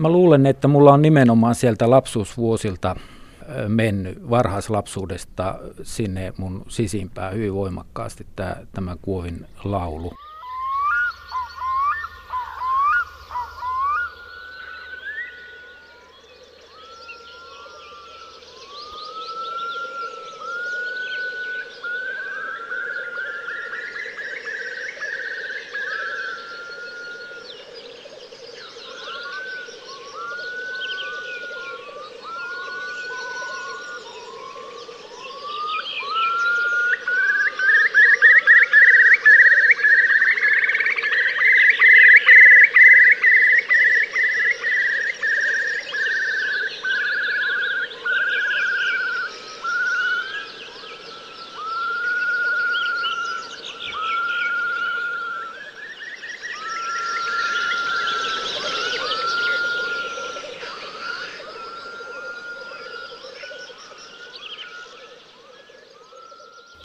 Mä luulen, että mulla on nimenomaan sieltä lapsuusvuosilta mennyt varhaislapsuudesta sinne mun sisimpään hyvin voimakkaasti tämä, tämä Kuovin laulu.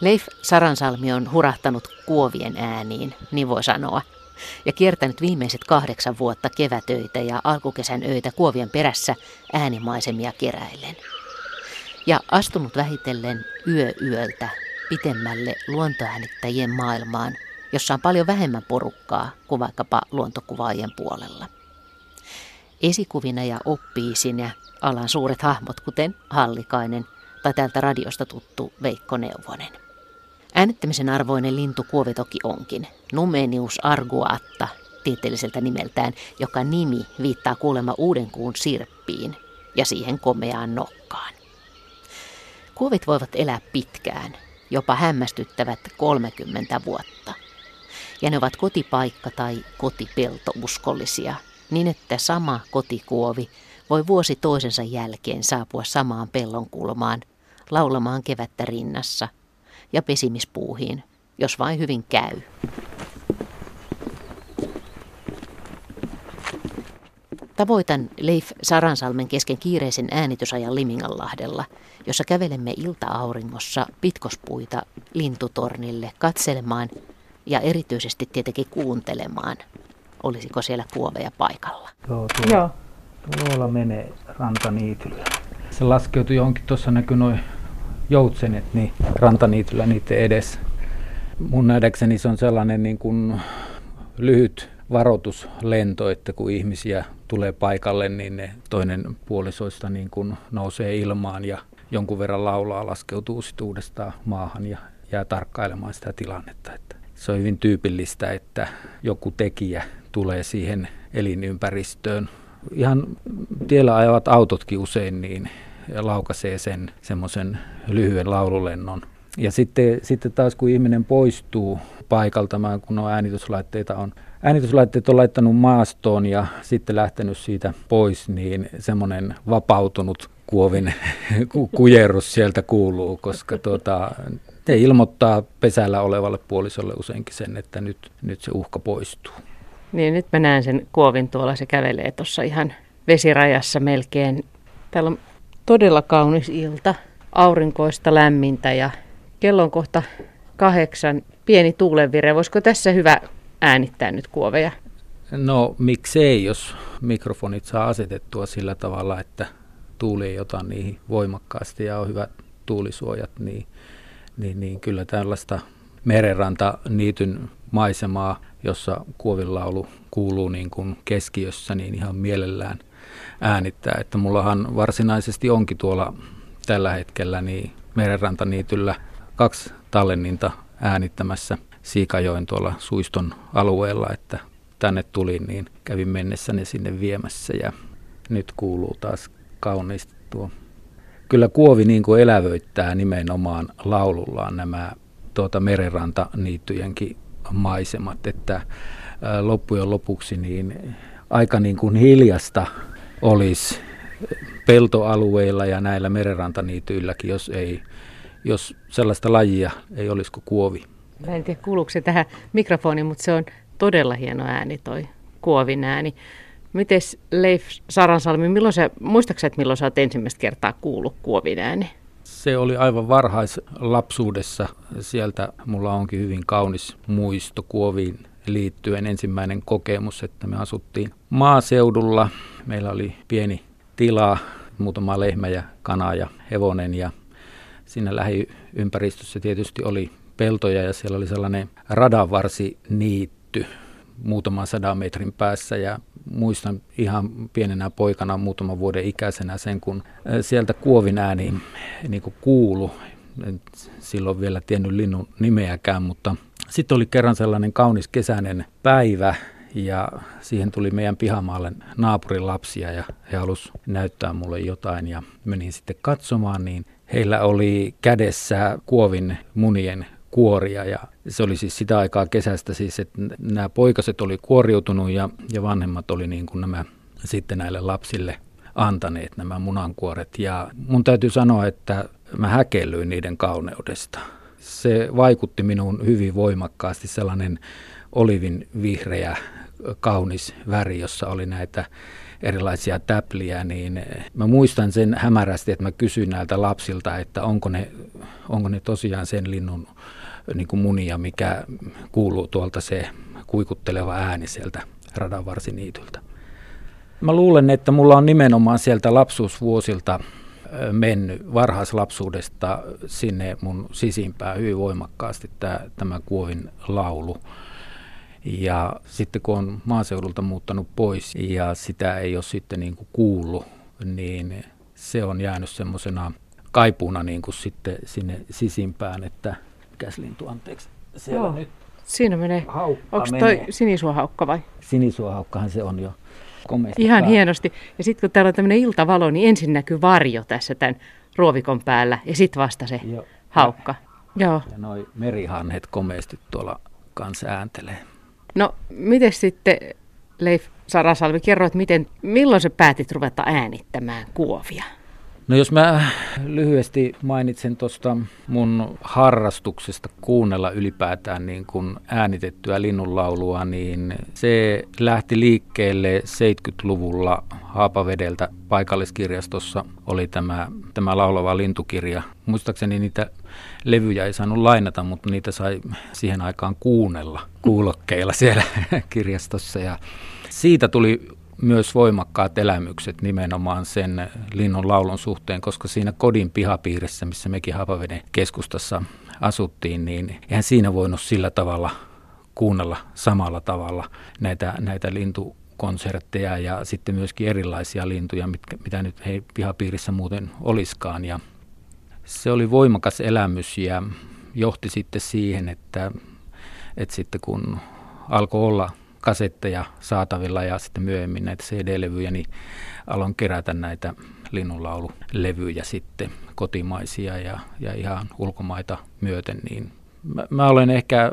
Leif Saransalmi on hurahtanut kuovien ääniin, niin voi sanoa, ja kiertänyt viimeiset kahdeksan vuotta kevätöitä ja alkukesän öitä kuovien perässä äänimaisemia keräillen. Ja astunut vähitellen yö yöltä pitemmälle luontoäänittäjien maailmaan, jossa on paljon vähemmän porukkaa kuin vaikkapa luontokuvaajien puolella. Esikuvina ja oppiisin ja alan suuret hahmot, kuten Hallikainen tai täältä radiosta tuttu Veikko Neuvonen. Äänettämisen arvoinen lintu kuovi toki onkin, Numenius arguatta tieteelliseltä nimeltään, joka nimi viittaa kuulemma uuden kuun sirppiin ja siihen komeaan nokkaan. Kuovit voivat elää pitkään, jopa hämmästyttävät 30 vuotta. Ja ne ovat kotipaikka- tai kotipelto uskollisia, niin että sama kotikuovi voi vuosi toisensa jälkeen saapua samaan pellon kulmaan, laulamaan kevättä rinnassa – ja pesimispuuhiin, jos vain hyvin käy. Tavoitan Leif Saransalmen kesken kiireisen äänitysajan Liminganlahdella, jossa kävelemme ilta-auringossa pitkospuita lintutornille katselemaan ja erityisesti tietenkin kuuntelemaan, olisiko siellä kuoveja paikalla. Joo, tuolla, Joo. tuolla menee rantaniityllä. Se laskeutui johonkin, tuossa näkyy noin joutsenet niin rantaniityllä niiden edessä. Mun nähdäkseni se on sellainen niin kuin lyhyt varoituslento, että kun ihmisiä tulee paikalle, niin ne toinen puolisoista niin kuin nousee ilmaan ja jonkun verran laulaa, laskeutuu sitten uudestaan maahan ja jää tarkkailemaan sitä tilannetta. Että se on hyvin tyypillistä, että joku tekijä tulee siihen elinympäristöön. Ihan tiellä ajavat autotkin usein, niin laukaisee sen semmoisen lyhyen laululennon. Ja sitten, sitten taas kun ihminen poistuu paikalta, kun on äänityslaitteita on, äänityslaitteet on laittanut maastoon ja sitten lähtenyt siitä pois, niin semmoinen vapautunut kuovin kujerus sieltä kuuluu, koska tuota, te ilmoittaa pesällä olevalle puolisolle useinkin sen, että nyt, nyt se uhka poistuu. Niin, nyt mä näen sen kuovin tuolla, se kävelee tuossa ihan vesirajassa melkein. Täällä on todella kaunis ilta, aurinkoista lämmintä ja kello on kohta kahdeksan, pieni tuulenvire. Voisiko tässä hyvä äänittää nyt kuoveja? No miksei, jos mikrofonit saa asetettua sillä tavalla, että tuuli ei ota niihin voimakkaasti ja on hyvät tuulisuojat, niin, niin, niin kyllä tällaista merenranta niityn maisemaa, jossa kuovilaulu kuuluu niin kuin keskiössä, niin ihan mielellään – äänittää. Että mullahan varsinaisesti onkin tuolla tällä hetkellä niin merenrantaniityllä kaksi tallenninta äänittämässä Siikajoen tuolla Suiston alueella, että tänne tulin, niin kävin mennessä ne sinne viemässä ja nyt kuuluu taas kauniisti tuo. Kyllä Kuovi niin kuin elävöittää nimenomaan laulullaan nämä tuota merenrantaniittyjenkin maisemat, että loppujen lopuksi niin aika niin kuin hiljasta olisi peltoalueilla ja näillä merenrantaniityilläkin, jos, ei, jos sellaista lajia ei olisi kuin kuovi. Mä en tiedä kuuluuko se tähän mikrofoniin, mutta se on todella hieno ääni toi kuovin ääni. Mites Leif Saransalmi, milloin sä, muistaaksä, että milloin sä oot ensimmäistä kertaa kuullut kuovin ääni? Se oli aivan varhaislapsuudessa. Sieltä mulla onkin hyvin kaunis muisto kuoviin liittyen ensimmäinen kokemus, että me asuttiin maaseudulla. Meillä oli pieni tila, muutama lehmä ja kana ja hevonen ja siinä lähiympäristössä tietysti oli peltoja ja siellä oli sellainen radanvarsi niitty muutaman sadan metrin päässä ja muistan ihan pienenä poikana muutaman vuoden ikäisenä sen, kun sieltä kuovin ääni niin kuulu. En silloin vielä tiennyt linnun nimeäkään, mutta sitten oli kerran sellainen kaunis kesäinen päivä ja siihen tuli meidän pihamaalle naapurin lapsia ja he halusivat näyttää mulle jotain ja menin sitten katsomaan, niin heillä oli kädessä kuovin munien kuoria ja se oli siis sitä aikaa kesästä siis, että nämä poikaset oli kuoriutunut ja, ja vanhemmat oli niin kuin nämä sitten näille lapsille antaneet nämä munankuoret ja mun täytyy sanoa, että mä häkellyin niiden kauneudesta. Se vaikutti minuun hyvin voimakkaasti sellainen olivin vihreä kaunis väri, jossa oli näitä erilaisia täpliä, niin mä muistan sen hämärästi, että mä kysyin näiltä lapsilta, että onko ne, onko ne tosiaan sen linnun niin kuin munia, mikä kuuluu tuolta se kuikutteleva ääni sieltä radanvarsiniityltä. Mä luulen, että mulla on nimenomaan sieltä lapsuusvuosilta mennyt varhaislapsuudesta sinne mun sisimpään hyvin voimakkaasti tämä, tämä kuovin laulu. Ja sitten kun on maaseudulta muuttanut pois ja sitä ei ole sitten niin kuin kuullut, niin se on jäänyt semmoisena kaipuuna niin kuin sitten sinne sisimpään, että mikäs lintu, anteeksi, siellä Joo. nyt Siinä menee. Haukka Onko toi sinisuohaukka vai? Sinisuohaukkahan se on jo. Komeasti Ihan pää. hienosti. Ja sitten kun täällä on tämmöinen iltavalo, niin ensin näkyy varjo tässä tämän ruovikon päällä ja sitten vasta se Joo. haukka. Joo. Ja noi merihanhet komeasti tuolla kanssa ääntelee. No, miten sitten Leif Sarasalvi, kerro, että miten, milloin sä päätit ruveta äänittämään kuovia? No jos mä lyhyesti mainitsen tuosta mun harrastuksesta kuunnella ylipäätään niin kuin äänitettyä linnunlaulua, niin se lähti liikkeelle 70-luvulla Haapavedeltä paikalliskirjastossa oli tämä, tämä laulava lintukirja. Muistaakseni niitä levyjä ei saanut lainata, mutta niitä sai siihen aikaan kuunnella kuulokkeilla siellä kirjastossa. Ja siitä tuli myös voimakkaat elämykset nimenomaan sen linnun laulun suhteen, koska siinä kodin pihapiirissä, missä mekin Haapaveden keskustassa asuttiin, niin eihän siinä voinut sillä tavalla kuunnella samalla tavalla näitä, näitä lintu konsertteja ja sitten myöskin erilaisia lintuja, mitkä, mitä nyt ei pihapiirissä muuten oliskaan. Ja se oli voimakas elämys ja johti sitten siihen, että, että sitten kun alkoi olla kasetteja saatavilla ja sitten myöhemmin näitä CD-levyjä, niin aloin kerätä näitä linnunlaululevyjä sitten kotimaisia ja, ja ihan ulkomaita myöten, niin mä, mä olen ehkä,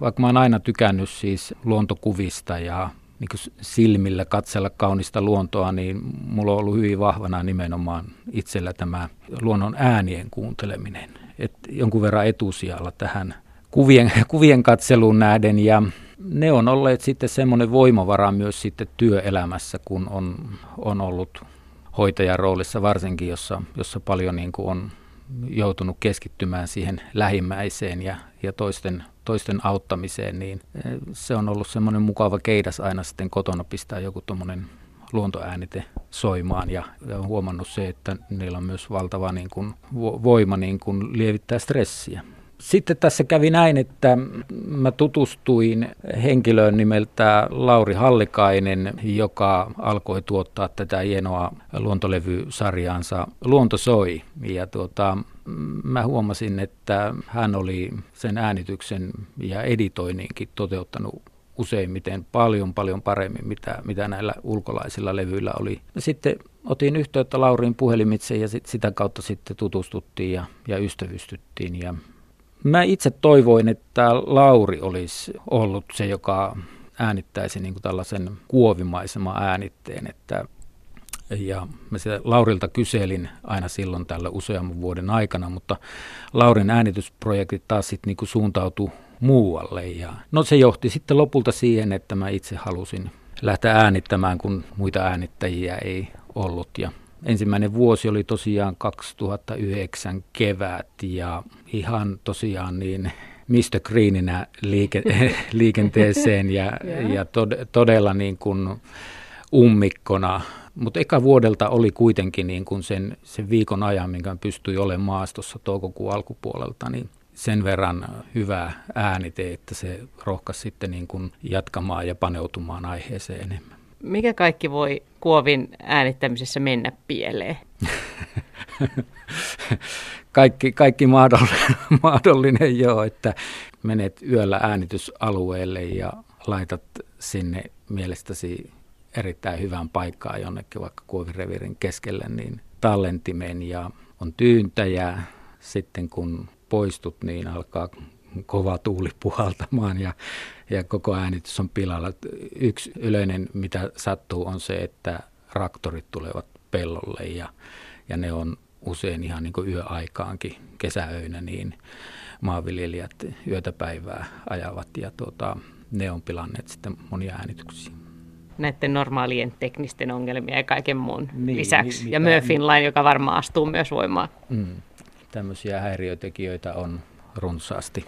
vaikka mä oon aina tykännyt siis luontokuvista ja niin silmillä katsella kaunista luontoa, niin mulla on ollut hyvin vahvana nimenomaan itsellä tämä luonnon äänien kuunteleminen. Et jonkun verran etusijalla tähän kuvien, kuvien katseluun nähden ja ne on olleet sitten semmoinen voimavara myös sitten työelämässä, kun on, on ollut hoitajan roolissa varsinkin, jossa, jossa paljon niin kuin on joutunut keskittymään siihen lähimmäiseen ja, ja toisten, toisten auttamiseen, niin eh, se on ollut semmoinen mukava keidas aina sitten kotona pistää joku tuommoinen luontoäänite soimaan ja, ja on huomannut se, että niillä on myös valtava niin kuin, voima niin kuin lievittää stressiä. Sitten tässä kävi näin, että mä tutustuin henkilöön nimeltä Lauri Hallikainen, joka alkoi tuottaa tätä hienoa luontolevysarjaansa Luonto soi. Ja tuota, mä huomasin, että hän oli sen äänityksen ja editoinninkin toteuttanut useimmiten paljon paljon paremmin, mitä, mitä näillä ulkolaisilla levyillä oli. Sitten otin yhteyttä Laurin puhelimitse ja sit, sitä kautta sitten tutustuttiin ja, ja ystävystyttiin. Ja Mä itse toivoin, että Lauri olisi ollut se, joka äänittäisi niin kuin tällaisen kuovimaiseman äänitteen, että ja mä sitä Laurilta kyselin aina silloin tällä useamman vuoden aikana, mutta Laurin äänitysprojektit taas sitten niin suuntautui muualle. Ja no se johti sitten lopulta siihen, että mä itse halusin lähteä äänittämään, kun muita äänittäjiä ei ollut. Ja ensimmäinen vuosi oli tosiaan 2009 kevät ja ihan tosiaan niin Mr. Greeninä liike, liikenteeseen ja, ja tod, todella niin kuin ummikkona. Mutta eka vuodelta oli kuitenkin niin kuin sen, sen viikon ajan, minkä pystyi olemaan maastossa toukokuun alkupuolelta, niin sen verran hyvä äänite, että se rohkaisi sitten niin kuin jatkamaan ja paneutumaan aiheeseen enemmän. Mikä kaikki voi kuovin äänittämisessä mennä pieleen? kaikki, kaikki mahdollinen, mahdollinen joo, että menet yöllä äänitysalueelle ja laitat sinne mielestäsi erittäin hyvään paikkaan jonnekin vaikka kuovirevirin keskelle, niin tallentimen ja on tyyntäjä. Sitten kun poistut, niin alkaa kova tuuli puhaltamaan ja, ja koko äänitys on pilalla. Yksi yleinen, mitä sattuu, on se, että raktorit tulevat pellolle ja, ja ne on usein ihan niin kuin yöaikaankin kesäöinä, niin maanviljelijät yötä päivää ajavat ja tuota, ne on pilanneet sitten monia äänityksiä. Näiden normaalien teknisten ongelmia ja kaiken muun niin, lisäksi. Mi- ja Murphyn line, joka varmaan astuu myös voimaan. Mm, tämmöisiä häiriötekijöitä on runsaasti.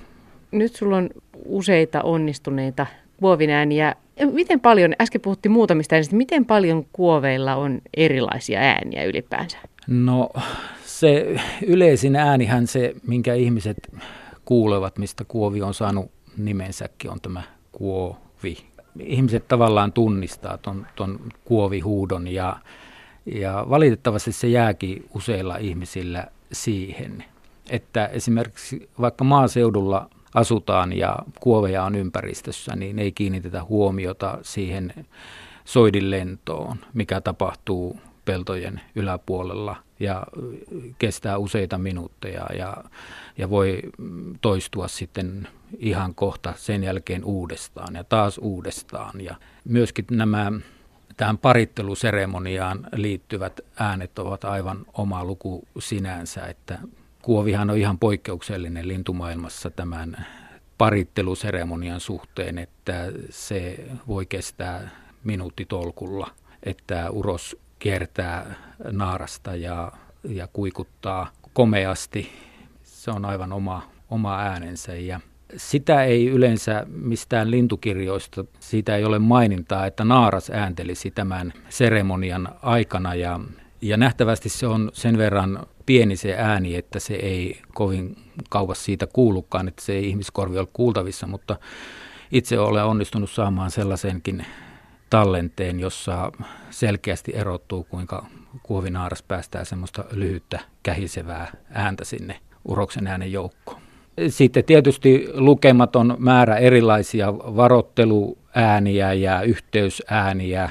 Nyt sulla on useita onnistuneita kuovinääniä. Miten paljon, äsken puhuttiin muutamista äänistä, miten paljon kuoveilla on erilaisia ääniä ylipäänsä? No se yleisin äänihän se, minkä ihmiset kuulevat, mistä kuovi on saanut nimensäkin, on tämä kuovi. Ihmiset tavallaan tunnistaa ton, ton kuovihuudon ja, ja valitettavasti se jääkin useilla ihmisillä siihen, että esimerkiksi vaikka maaseudulla asutaan ja kuoveja on ympäristössä, niin ei kiinnitetä huomiota siihen soidin lentoon, mikä tapahtuu peltojen yläpuolella ja kestää useita minuutteja ja, ja voi toistua sitten ihan kohta sen jälkeen uudestaan ja taas uudestaan. Ja myöskin nämä tähän paritteluseremoniaan liittyvät äänet ovat aivan oma luku sinänsä, että kuovihan on ihan poikkeuksellinen lintumaailmassa tämän paritteluseremonian suhteen, että se voi kestää minuuttitolkulla, että uros kiertää naarasta ja, ja kuikuttaa komeasti. Se on aivan oma, oma äänensä ja sitä ei yleensä mistään lintukirjoista, siitä ei ole mainintaa, että naaras ääntelisi tämän seremonian aikana ja, ja nähtävästi se on sen verran pieni se ääni, että se ei kovin kauas siitä kuulukaan, että se ei ihmiskorvi ole kuultavissa, mutta itse olen onnistunut saamaan sellaisenkin tallenteen, jossa selkeästi erottuu, kuinka kuovinaaras päästää semmoista lyhyttä kähisevää ääntä sinne uroksen äänen joukkoon. Sitten tietysti lukematon määrä erilaisia varotteluääniä ja yhteysääniä,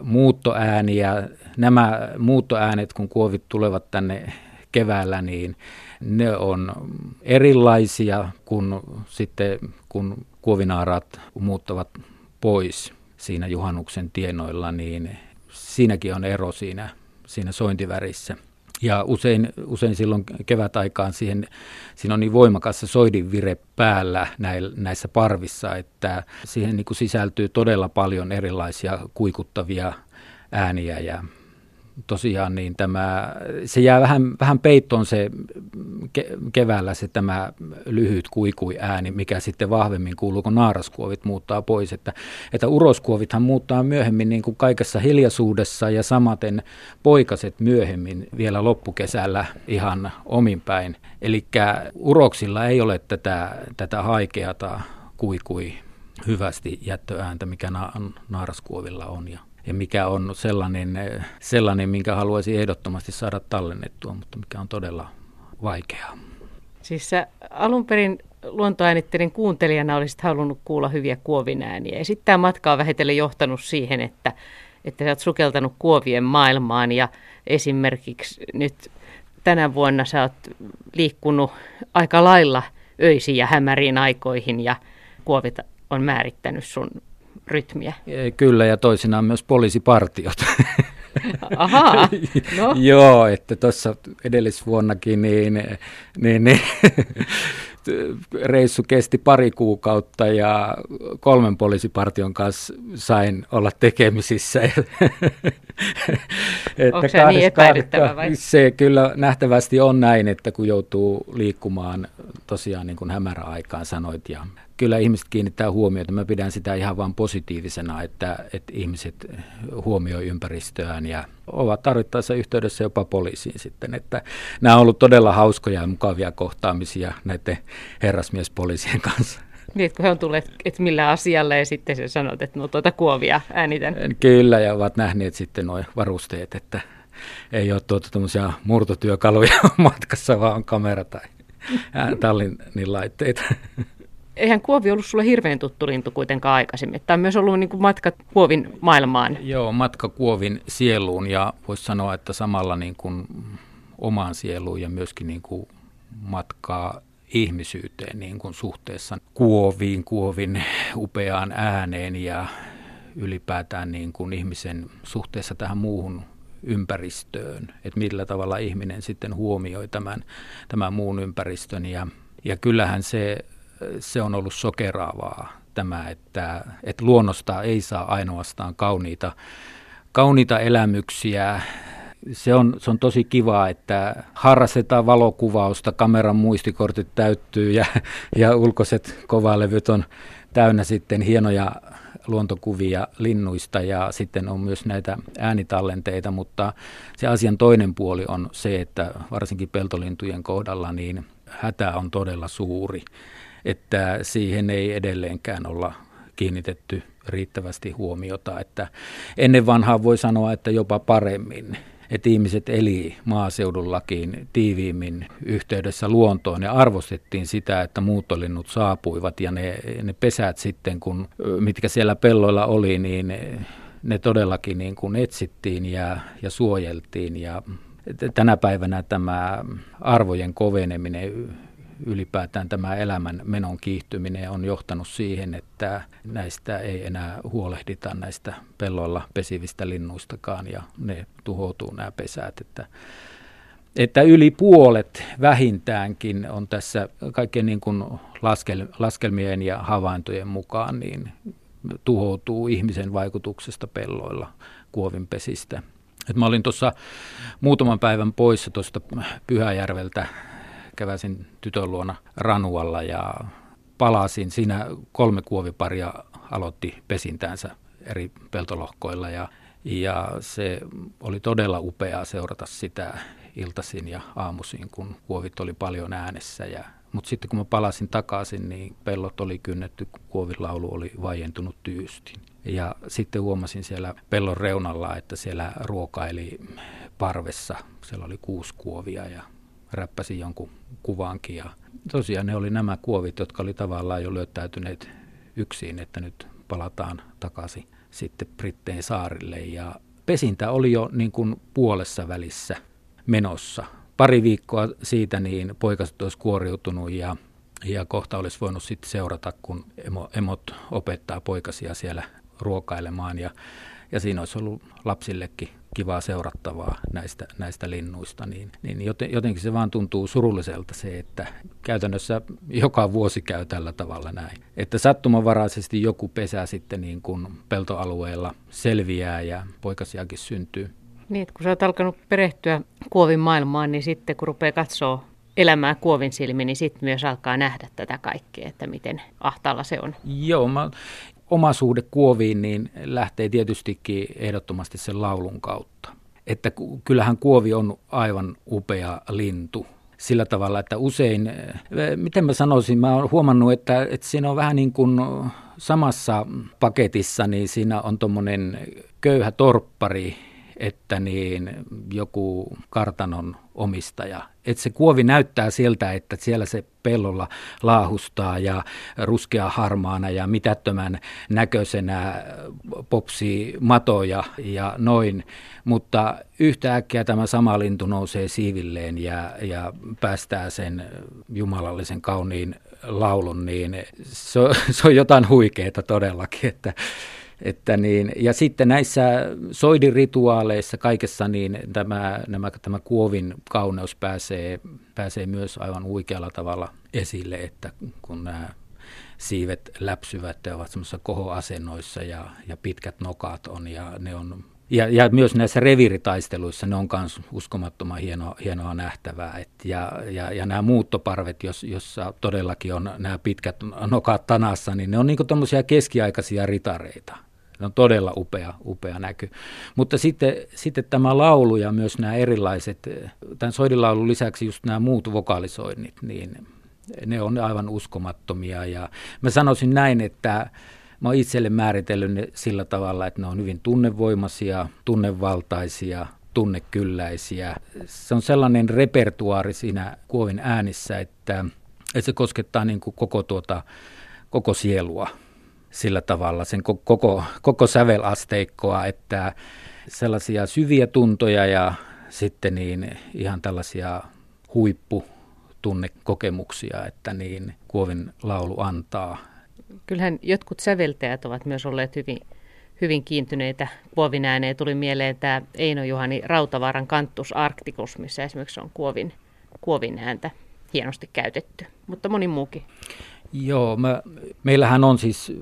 muuttoääniä. Nämä muuttoäänet, kun kuovit tulevat tänne keväällä, niin ne on erilaisia kuin sitten kun kuovinaarat muuttavat pois siinä juhannuksen tienoilla, niin siinäkin on ero siinä, siinä sointivärissä. Ja usein, usein silloin kevätaikaan siihen, siinä on niin voimakas se soidinvire päällä näissä parvissa, että siihen niin kuin sisältyy todella paljon erilaisia kuikuttavia ääniä ja tosiaan niin tämä, se jää vähän, vähän peittoon se ke, keväällä se tämä lyhyt kuikui ääni, mikä sitten vahvemmin kuuluu, kun naaraskuovit muuttaa pois. Että, että uroskuovithan muuttaa myöhemmin niin kuin kaikessa hiljaisuudessa ja samaten poikaset myöhemmin vielä loppukesällä ihan ominpäin. Eli uroksilla ei ole tätä, tätä haikeata kuikui hyvästi jättöääntä, mikä na- naaraskuovilla on. Ja ja mikä on sellainen, sellainen, minkä haluaisin ehdottomasti saada tallennettua, mutta mikä on todella vaikeaa. Siis sä alun perin luontoäänittelin kuuntelijana olisit halunnut kuulla hyviä kuovin ääniä. Ja sitten tämä matka on vähitellen johtanut siihen, että, että sä oot sukeltanut kuovien maailmaan ja esimerkiksi nyt tänä vuonna sä oot liikkunut aika lailla öisiin ja hämäriin aikoihin ja kuovit on määrittänyt sun rytmiä. Kyllä, ja toisinaan myös poliisipartiot. Ahaa, no. Joo, että tuossa edellisvuonnakin niin, niin, niin reissu kesti pari kuukautta ja kolmen poliisipartion kanssa sain olla tekemisissä. Onko se niin epäilyttävä vai? Se kyllä nähtävästi on näin, että kun joutuu liikkumaan tosiaan niin kuin hämäräaikaan sanoit ja kyllä ihmiset kiinnittää huomiota. Mä pidän sitä ihan vain positiivisena, että, että ihmiset huomioi ympäristöään ja ovat tarvittaessa yhteydessä jopa poliisiin sitten. Että nämä on ollut todella hauskoja ja mukavia kohtaamisia näiden herrasmiespoliisien kanssa. Niin, kun he on tulleet, että millä asialla ja sitten se sanot, että no tuota kuovia äänitän. Kyllä, ja ovat nähneet sitten nuo varusteet, että ei ole tuota murtotyökaluja matkassa, vaan kamera tai Tallinnin laitteita eihän Kuovi ollut sulle hirveän tuttu lintu kuitenkaan aikaisemmin. Tämä on myös ollut niin kuin matka Kuovin maailmaan. Joo, matka Kuovin sieluun ja voisi sanoa, että samalla niin kuin omaan sieluun ja myöskin niin kuin matkaa ihmisyyteen niin kuin suhteessa Kuoviin, Kuovin upeaan ääneen ja ylipäätään niin kuin ihmisen suhteessa tähän muuhun ympäristöön, että millä tavalla ihminen sitten huomioi tämän, tämän muun ympäristön ja, ja kyllähän se se on ollut sokeraavaa tämä, että, että luonnosta ei saa ainoastaan kauniita, kauniita elämyksiä. Se on, se on tosi kiva, että harrastetaan valokuvausta, kameran muistikortit täyttyy ja, ja ulkoiset kovalevyt on täynnä sitten hienoja luontokuvia linnuista ja sitten on myös näitä äänitallenteita, mutta se asian toinen puoli on se, että varsinkin peltolintujen kohdalla niin hätä on todella suuri että siihen ei edelleenkään olla kiinnitetty riittävästi huomiota. Että ennen vanhaa voi sanoa, että jopa paremmin että ihmiset eli maaseudullakin tiiviimmin yhteydessä luontoon ja arvostettiin sitä, että muuttolinnut saapuivat ja ne, ne pesät sitten, kun, mitkä siellä pelloilla oli, niin ne todellakin niin kuin etsittiin ja, ja suojeltiin ja tänä päivänä tämä arvojen koveneminen ylipäätään tämä elämän menon kiihtyminen on johtanut siihen, että näistä ei enää huolehdita näistä pelloilla pesivistä linnuistakaan ja ne tuhoutuu nämä pesät. Että, että yli puolet vähintäänkin on tässä kaikkien niin kuin laskel, laskelmien ja havaintojen mukaan niin tuhoutuu ihmisen vaikutuksesta pelloilla kuovinpesistä. Et mä olin tuossa muutaman päivän poissa tuosta Pyhäjärveltä käväsin tytön luona Ranualla ja palasin. Siinä kolme kuoviparia aloitti pesintäänsä eri peltolohkoilla ja, ja se oli todella upeaa seurata sitä iltaisin ja aamuisin, kun kuovit oli paljon äänessä. Ja, mutta sitten kun mä palasin takaisin, niin pellot oli kynnetty, kuovin laulu oli vaientunut tyystin. Ja sitten huomasin siellä pellon reunalla, että siellä ruokaili parvessa. Siellä oli kuusi kuovia ja räppäsin jonkun kuvaankin. Ja tosiaan ne oli nämä kuovit, jotka oli tavallaan jo löytäytyneet yksin, että nyt palataan takaisin sitten Britteen saarille. Ja pesintä oli jo niin kuin puolessa välissä menossa. Pari viikkoa siitä niin poikaset olisi kuoriutunut ja, ja kohta olisi voinut sitten seurata, kun emo, emot opettaa poikasia siellä ruokailemaan. Ja, ja siinä olisi ollut lapsillekin kivaa seurattavaa näistä, näistä linnuista, niin, niin jotenkin se vaan tuntuu surulliselta se, että käytännössä joka vuosi käy tällä tavalla näin. Että sattumanvaraisesti joku pesä sitten niin kuin peltoalueella selviää ja poikasiakin syntyy. Niin, että kun sä oot alkanut perehtyä kuovin maailmaan, niin sitten kun rupeaa katsoa elämää kuovin silmin, niin sitten myös alkaa nähdä tätä kaikkea, että miten ahtaalla se on. Joo, mä oma suhde kuoviin niin lähtee tietystikin ehdottomasti sen laulun kautta. Että kyllähän kuovi on aivan upea lintu sillä tavalla, että usein, eh, miten mä sanoisin, mä oon huomannut, että, että siinä on vähän niin kuin samassa paketissa, niin siinä on tuommoinen köyhä torppari, että niin joku kartanon omistaja. Että se kuovi näyttää siltä, että siellä se pellolla laahustaa ja ruskea harmaana ja mitättömän näköisenä popsii matoja ja noin. Mutta yhtäkkiä tämä sama lintu nousee siivilleen ja, ja päästää sen jumalallisen kauniin laulun, niin se se on jotain huikeaa todellakin, että Että niin, ja sitten näissä soidin-rituaaleissa kaikessa niin tämä, nämä, tämä kuovin kauneus pääsee, pääsee myös aivan huikealla tavalla esille, että kun nämä siivet läpsyvät ja ovat semmoisissa kohoasennoissa ja, ja pitkät nokat on ja ne on ja, ja myös näissä reviiritaisteluissa ne on myös uskomattoman hienoa, hienoa nähtävää. Et ja, ja, ja nämä muuttoparvet, jos, jossa todellakin on nämä pitkät nokat tanassa, niin ne on niin tämmöisiä keskiaikaisia ritareita. Ne on todella upea, upea näky. Mutta sitten, sitten tämä laulu ja myös nämä erilaiset, tämän soidilaulun lisäksi just nämä muut vokalisoinnit, niin ne on aivan uskomattomia. Ja mä sanoisin näin, että mä oon itselle määritellyt ne sillä tavalla, että ne on hyvin tunnevoimaisia, tunnevaltaisia, tunnekylläisiä. Se on sellainen repertuaari siinä kuovin äänissä, että, että se koskettaa niin kuin koko, tuota, koko sielua sillä tavalla, sen koko, koko sävelasteikkoa, että sellaisia syviä tuntoja ja sitten niin ihan tällaisia huippu tunnekokemuksia, että niin Kuovin laulu antaa. Kyllähän jotkut säveltäjät ovat myös olleet hyvin, hyvin kiintyneitä Kuovin ääneen. Tuli mieleen tämä Eino Juhani Rautavaaran Kanttus Arcticus, missä esimerkiksi on Kuovin, Kuovin ääntä hienosti käytetty, mutta moni muukin. Joo, mä, meillähän on siis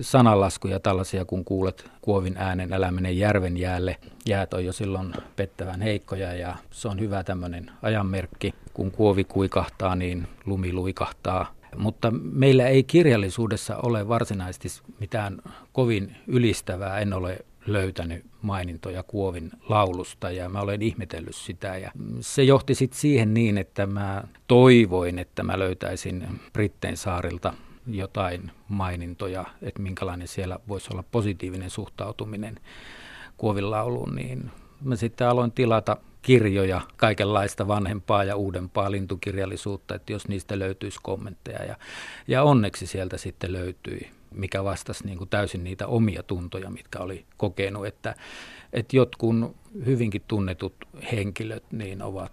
sananlaskuja tällaisia, kun kuulet kuovin äänen eläminen järven jäälle. Jäät on jo silloin pettävän heikkoja ja se on hyvä tämmöinen ajanmerkki. Kun kuovi kuikahtaa, niin lumi luikahtaa. Mutta meillä ei kirjallisuudessa ole varsinaisesti mitään kovin ylistävää. En ole löytänyt mainintoja Kuovin laulusta ja mä olen ihmetellyt sitä. Ja se johti sitten siihen niin, että mä toivoin, että mä löytäisin Brittein saarilta jotain mainintoja, että minkälainen siellä voisi olla positiivinen suhtautuminen Kuovin lauluun, niin mä sitten aloin tilata kirjoja, kaikenlaista vanhempaa ja uudempaa lintukirjallisuutta, että jos niistä löytyisi kommentteja. Ja, ja onneksi sieltä sitten löytyi, mikä vastasi niin kuin täysin niitä omia tuntoja, mitkä oli kokenut, että, että jotkun hyvinkin tunnetut henkilöt niin ovat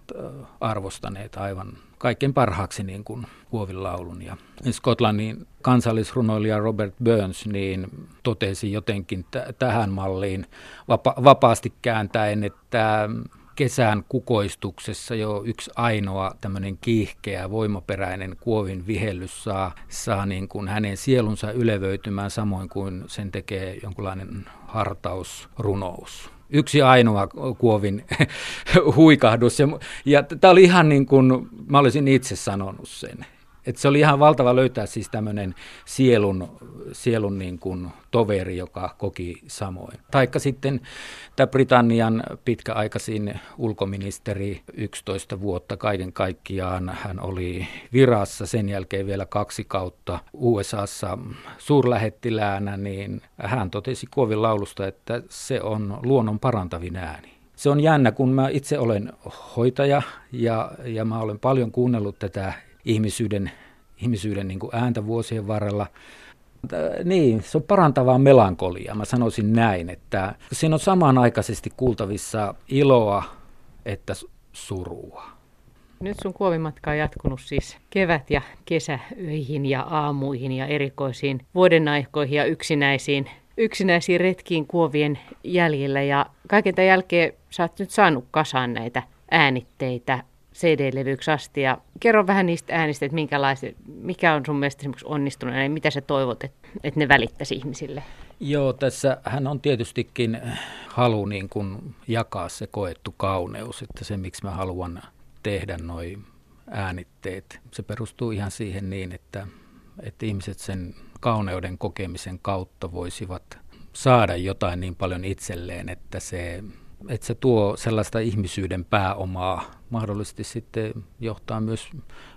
arvostaneet aivan kaikkein parhaaksi niin kuin Huovin laulun. Ja Skotlannin kansallisrunoilija Robert Burns niin totesi jotenkin t- tähän malliin vapa- vapaasti kääntäen, että kesän kukoistuksessa jo yksi ainoa tämmöinen kiihkeä, voimaperäinen kuovin vihellys saa, saa niin kuin hänen sielunsa ylevöitymään samoin kuin sen tekee jonkunlainen hartausrunous yksi ainoa kuovin huikahdus. Ja, ja tämä oli ihan niin kuin mä olisin itse sanonut sen. Et se oli ihan valtava löytää siis tämmöinen sielun, sielun niin kuin toveri, joka koki samoin. Taikka sitten tämä Britannian pitkäaikaisin ulkoministeri 11 vuotta kaiken kaikkiaan. Hän oli virassa sen jälkeen vielä kaksi kautta USAssa suurlähettiläänä, niin hän totesi Kuovin laulusta, että se on luonnon parantavin ääni se on jännä, kun mä itse olen hoitaja ja, ja mä olen paljon kuunnellut tätä ihmisyyden, ihmisyyden niin kuin ääntä vuosien varrella. Niin, se on parantavaa melankolia. Mä sanoisin näin, että siinä on samanaikaisesti kuultavissa iloa että surua. Nyt sun kuovimatka on jatkunut siis kevät- ja kesäöihin ja aamuihin ja erikoisiin vuodenaikoihin ja yksinäisiin, yksinäisiin retkiin kuovien jäljellä. Ja kaiken tämän jälkeen sä oot nyt saanut kasaan näitä äänitteitä CD-levyksi asti. Ja kerro vähän niistä äänistä, että mikä on sun mielestä esimerkiksi onnistunut ja mitä sä toivot, että, että ne välittäisi ihmisille? Joo, tässä hän on tietystikin halu niin kuin jakaa se koettu kauneus, että se miksi mä haluan tehdä noin äänitteet. Se perustuu ihan siihen niin, että, että ihmiset sen kauneuden kokemisen kautta voisivat saada jotain niin paljon itselleen, että se että se tuo sellaista ihmisyyden pääomaa, mahdollisesti sitten johtaa myös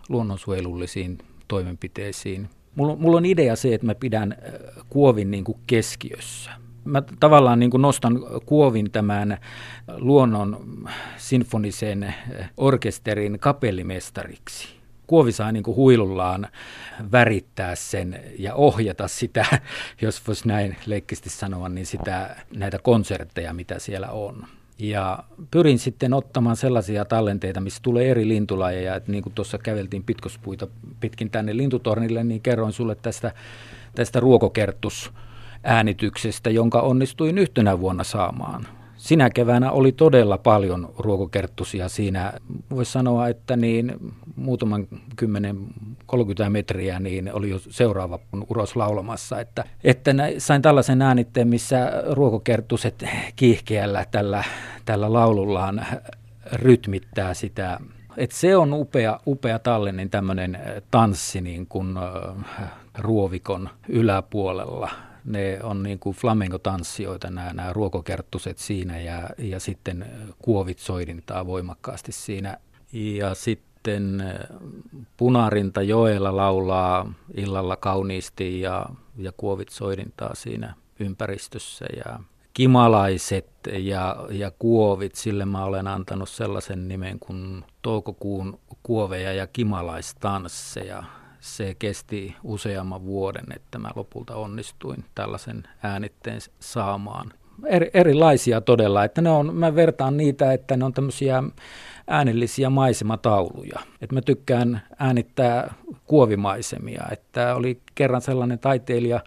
luonnonsuojelullisiin toimenpiteisiin. Mulla, mulla on idea se, että mä pidän äh, kuovin niin kuin keskiössä. Mä tavallaan niin kuin nostan kuovin tämän luonnon sinfonisen äh, orkesterin kapellimestariksi. Kuovi saa niin kuin huilullaan värittää sen ja ohjata sitä, jos voisi näin leikkisti sanoa, niin sitä, näitä konsertteja, mitä siellä on. Ja pyrin sitten ottamaan sellaisia tallenteita, missä tulee eri lintulajeja. Että niin kuin tuossa käveltiin pitkospuita pitkin tänne lintutornille, niin kerroin sulle tästä, tästä ruokokertus äänityksestä, jonka onnistuin yhtenä vuonna saamaan. Sinä keväänä oli todella paljon ruokokerttusia siinä. Voisi sanoa, että niin muutaman 10-30 metriä niin oli jo seuraava uros laulamassa. Että, että sain tällaisen äänitteen, missä ruokokerttuset kiihkeällä tällä, tällä laulullaan rytmittää sitä et se on upea, upea tallenne tämmöinen tanssi niin kuin, ruovikon yläpuolella ne on niin kuin flamenco-tanssijoita, nämä, nämä ruokokerttuset siinä ja, ja sitten kuovit soidintaa voimakkaasti siinä. Ja sitten punarinta joella laulaa illalla kauniisti ja, ja kuovit soidintaa siinä ympäristössä ja kimalaiset ja, ja kuovit, sille mä olen antanut sellaisen nimen kuin toukokuun kuoveja ja kimalaistansseja se kesti useamman vuoden, että mä lopulta onnistuin tällaisen äänitteen saamaan. Eri, erilaisia todella, että ne on, mä vertaan niitä, että ne on tämmöisiä äänellisiä maisematauluja. Että mä tykkään äänittää kuovimaisemia, että oli kerran sellainen taiteilija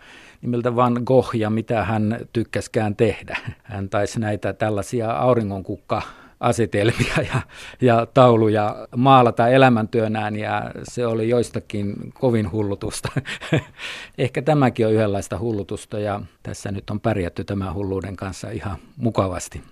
nimeltä Van Gogh ja mitä hän tykkäskään tehdä. Hän taisi näitä tällaisia auringonkukka asetelmia ja, ja tauluja maalata elämäntyönään ja se oli joistakin kovin hullutusta. Ehkä tämäkin on yhdenlaista hullutusta ja tässä nyt on pärjätty tämän hulluuden kanssa ihan mukavasti.